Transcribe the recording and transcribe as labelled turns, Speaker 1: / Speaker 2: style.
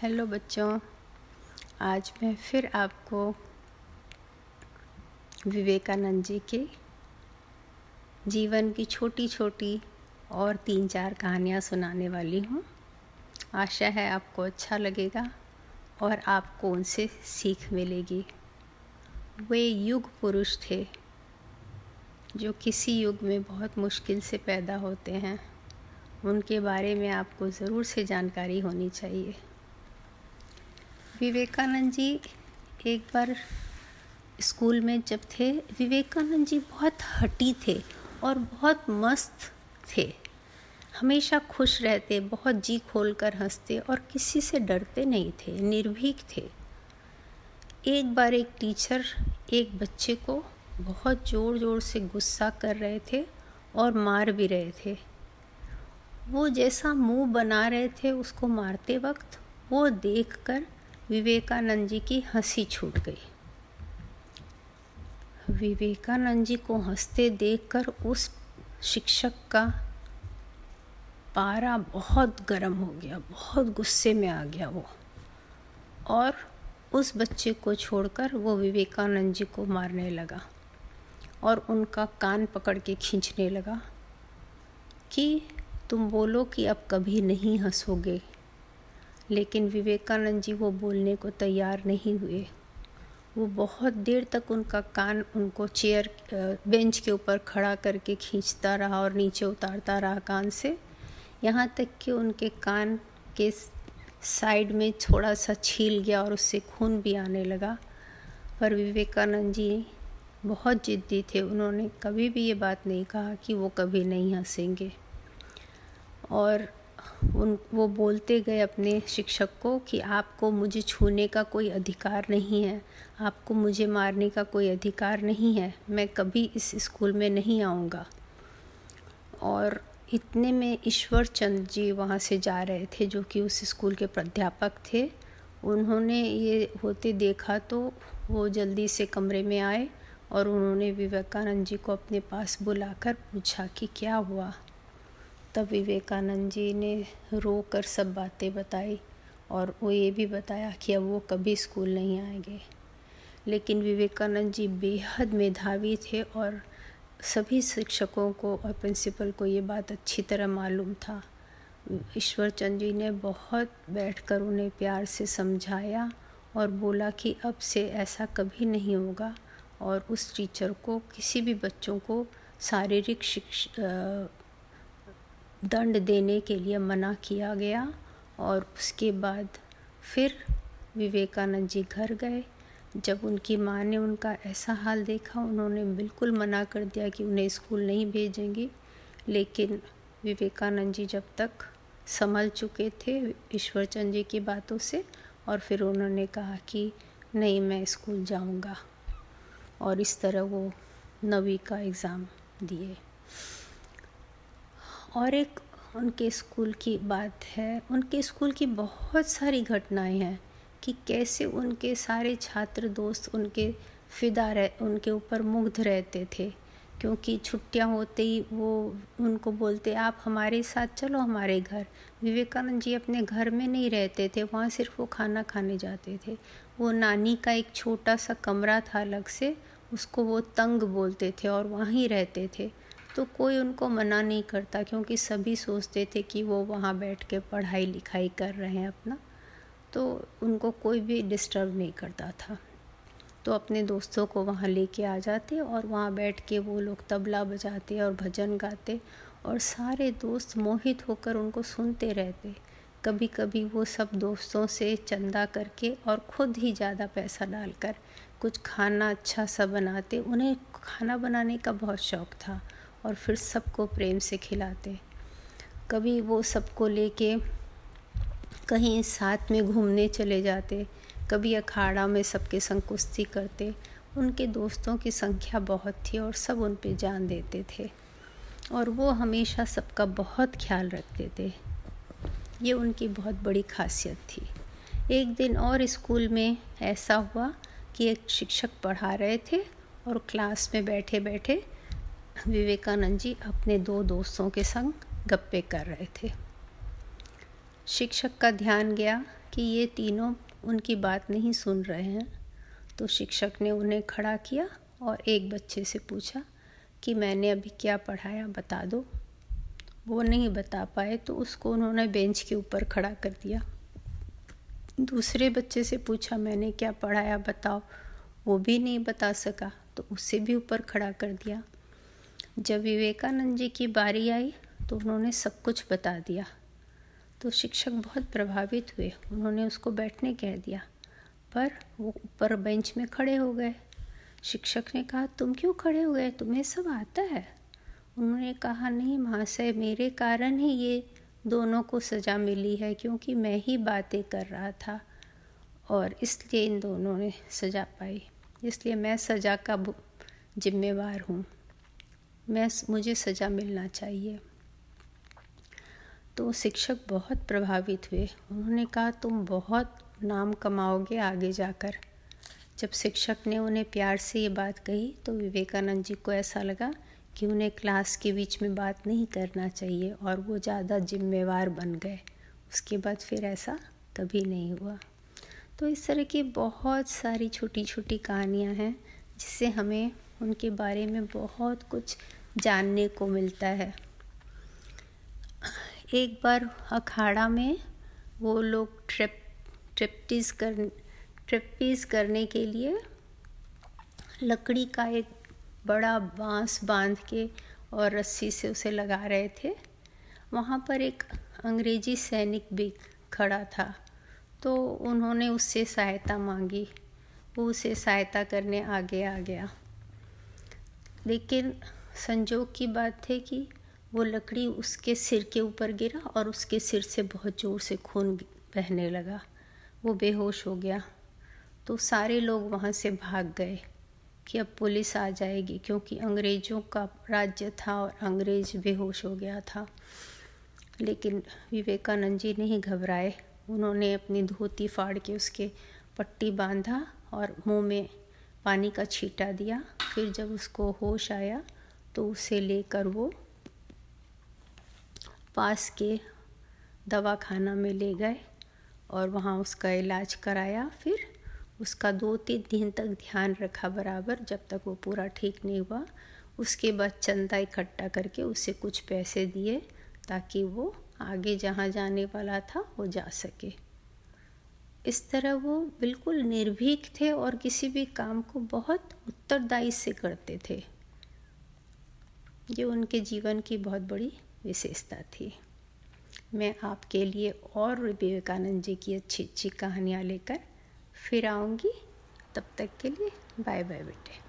Speaker 1: Hello बच्चों, आज मैं फिर आपको विवेकानंद जी के जीवन की छोटी छोटी और तीन चार कहानियाँ सुनाने वाली हूँ। आशा है आपको अच्छा लगेगा और आपको उनसे सीख मिलेगी। वे युग पुरुष थे, जो किसी युग में बहुत मुश्किल से पैदा होते हैं। उनके बारे में आपको ज़रूर से जानकारी होनी चाहिए। विवेकानंद जी एक बार स्कूल में जब थे, विवेकानंद जी बहुत हटी थे और बहुत मस्त थे। हमेशा खुश रहते, बहुत जी खोल कर हँसते और किसी से डरते नहीं थे, निर्भीक थे। एक बार एक टीचर एक बच्चे को बहुत ज़ोर ज़ोर से गुस्सा कर रहे थे और मार भी रहे थे। वो जैसा मुँह बना रहे थे उसको मारते वक्त वो देखकर विवेकानंद जी की हँसी छूट गई। विवेकानंद जी को हँसते देखकर उस शिक्षक का पारा बहुत गर्म हो गया, बहुत गुस्से में आ गया वो। और उस बच्चे को छोड़कर वो विवेकानंद जी को मारने लगा और उनका कान पकड़ के खींचने लगा कि तुम बोलो कि अब कभी नहीं हंसोगे। लेकिन विवेकानंद जी वो बोलने को तैयार नहीं हुए। वो बहुत देर तक उनका कान उनको चेयर बेंच के ऊपर खड़ा करके खींचता रहा और नीचे उतारता रहा कान से। यहाँ तक कि उनके कान के साइड में थोड़ा सा छील गया और उससे खून भी आने लगा। पर विवेकानंद जी बहुत ज़िद्दी थे। उन्होंने कभी भी ये बात नहीं कहा कि वो कभी नहीं हंसेंगे। और उन, वो बोलते गए अपने शिक्षक को कि आपको मुझे छूने का कोई अधिकार नहीं है, आपको मुझे मारने का कोई अधिकार नहीं है, मैं कभी इस स्कूल में नहीं आऊँगा। और इतने में ईश्वर चंद जी वहाँ से जा रहे थे, जो कि उस स्कूल के प्राध्यापक थे। उन्होंने ये होते देखा तो वो जल्दी से कमरे में आए और उन्होंने विवेकानंद जी को अपने पास बुलाकर पूछा कि क्या हुआ। तब विवेकानंद जी ने रो कर सब बातें बताई और वो ये भी बताया कि अब वो कभी स्कूल नहीं आएँगे। लेकिन विवेकानंद जी बेहद मेधावी थे और सभी शिक्षकों को और प्रिंसिपल को ये बात अच्छी तरह मालूम था। ईश्वर चंद जी ने बहुत बैठकर उन्हें प्यार से समझाया और बोला कि अब से ऐसा कभी नहीं होगा और उस टीचर को, किसी भी बच्चों को शारीरिक शिक्ष दंड देने के लिए मना किया गया और उसके बाद फिर विवेकानंद जी घर गए। जब उनकी माँ ने उनका ऐसा हाल देखा, उन्होंने बिल्कुल मना कर दिया कि उन्हें स्कूल नहीं भेजेंगी। लेकिन विवेकानंद जी जब तक संभल चुके थे ईश्वरचंद जी की बातों से और फिर उन्होंने कहा कि नहीं, मैं स्कूल जाऊँगा। और इस तरह वो नवी का एग्ज़ाम दिए। और एक उनके स्कूल की बात है। उनके स्कूल की बहुत सारी घटनाएँ हैं कि कैसे उनके सारे छात्र दोस्त उनके फिदा रह, उनके ऊपर मुग्ध रहते थे। क्योंकि छुट्टियाँ होते ही वो उनको बोलते, आप हमारे साथ चलो हमारे घर। विवेकानंद जी अपने घर में नहीं रहते थे, वहाँ सिर्फ़ वो खाना खाने जाते थे। वो नानी का एक छोटा सा कमरा था अलग से, उसको वो तंग बोलते थे और वहाँ रहते थे। तो कोई उनको मना नहीं करता, क्योंकि सभी सोचते थे कि वो वहाँ बैठ के पढ़ाई लिखाई कर रहे हैं अपना। तो उनको कोई भी डिस्टर्ब नहीं करता था। तो अपने दोस्तों को वहाँ लेके आ जाते और वहाँ बैठ के वो लोग तबला बजाते और भजन गाते और सारे दोस्त मोहित होकर उनको सुनते रहते। कभी कभी वो सब दोस्तों से चंदा करके और ख़ुद ही ज़्यादा पैसा डालकर कुछ खाना अच्छा सा बनाते। उन्हें खाना बनाने का बहुत शौक़ था। और फिर सबको प्रेम से खिलाते। कभी वो सबको लेके कहीं साथ में घूमने चले जाते, कभी अखाड़ा में सबके संग कुश्ती करते। उनके दोस्तों की संख्या बहुत थी और सब उन पे जान देते थे। और वो हमेशा सबका बहुत ख्याल रखते थे। ये उनकी बहुत बड़ी खासियत थी। एक दिन और स्कूल में ऐसा हुआ कि एक शिक्षक पढ़ा रहे थे और क्लास में बैठे बैठे विवेकानंद जी अपने दो दोस्तों के संग गप्पे कर रहे थे। शिक्षक का ध्यान गया कि ये तीनों उनकी बात नहीं सुन रहे हैं तो शिक्षक ने उन्हें खड़ा किया और एक बच्चे से पूछा कि मैंने अभी क्या पढ़ाया बता दो। वो नहीं बता पाए तो उसको उन्होंने बेंच के ऊपर खड़ा कर दिया। दूसरे बच्चे से पूछा, मैंने क्या पढ़ाया बताओ? वो भी नहीं बता सका तो उससे भी ऊपर खड़ा कर दिया। जब विवेकानंद जी की बारी आई तो उन्होंने सब कुछ बता दिया। तो शिक्षक बहुत प्रभावित हुए। उन्होंने उसको बैठने कह दिया, पर वो ऊपर बेंच में खड़े हो गए। शिक्षक ने कहा, तुम क्यों खड़े हो गए? तुम्हें सब आता है। उन्होंने कहा, नहीं महाशय मेरे कारण ही ये दोनों को सज़ा मिली है, क्योंकि मैं ही बातें कर रहा था और इसलिए इन दोनों ने सज़ा पाई। इसलिए मैं सज़ा का जिम्मेवार हूँ। मैं मुझे सज़ा मिलना चाहिए। तो शिक्षक बहुत प्रभावित हुए। उन्होंने कहा, तुम बहुत नाम कमाओगे आगे जाकर। जब शिक्षक ने उन्हें प्यार से ये बात कही तो विवेकानंद जी को ऐसा लगा कि उन्हें क्लास के बीच में बात नहीं करना चाहिए और वो ज़्यादा जिम्मेवार बन गए। उसके बाद फिर ऐसा कभी नहीं हुआ। तो इस तरह की बहुत सारी छोटी छोटी कहानियाँ हैं, जिससे हमें उनके बारे में बहुत कुछ जानने को मिलता है। एक बार अखाड़ा में वो लोग ट्रिप, ट्रिप्टीज कर, ट्रिप्टीज करने के लिए लकड़ी का एक बड़ा बाँस बाँध के और रस्सी से उसे लगा रहे थे। वहाँ पर एक अंग्रेज़ी सैनिक भी खड़ा था तो उन्होंने उससे सहायता मांगी। वो उसे सहायता करने आगे आ गया। लेकिन संजोग की बात थी कि वो लकड़ी उसके सिर के ऊपर गिरा और उसके सिर से बहुत ज़ोर से खून बहने लगा। वो बेहोश हो गया। तो सारे लोग वहाँ से भाग गए कि अब पुलिस आ जाएगी क्योंकि अंग्रेज़ों का राज्य था और अंग्रेज़ बेहोश हो गया था। लेकिन विवेकानंद जी नहीं घबराए। उन्होंने अपनी धोती फाड़ के उसके पट्टी बांधा और मुँह में पानी का छीटा दिया, फिर जब उसको होश आया तो उसे लेकर वो पास के दवाखाना में ले गए और वहाँ उसका इलाज कराया। फिर उसका दो तीन दिन तक ध्यान रखा बराबर, जब तक वो पूरा ठीक नहीं हुआ, उसके बाद चंदा इकट्ठा करके उसे कुछ पैसे दिए ताकि वो आगे जहाँ जाने वाला था, वो जा सके। इस तरह वो बिल्कुल निर्भीक थे और किसी भी काम को बहुत उत्तरदायी से करते थे। ये उनके जीवन की बहुत बड़ी विशेषता थी। मैं आपके लिए और विवेकानंद जी की अच्छी अच्छी कहानियाँ लेकर फिर आऊँगी। तब तक के लिए बाय बाय बेटे।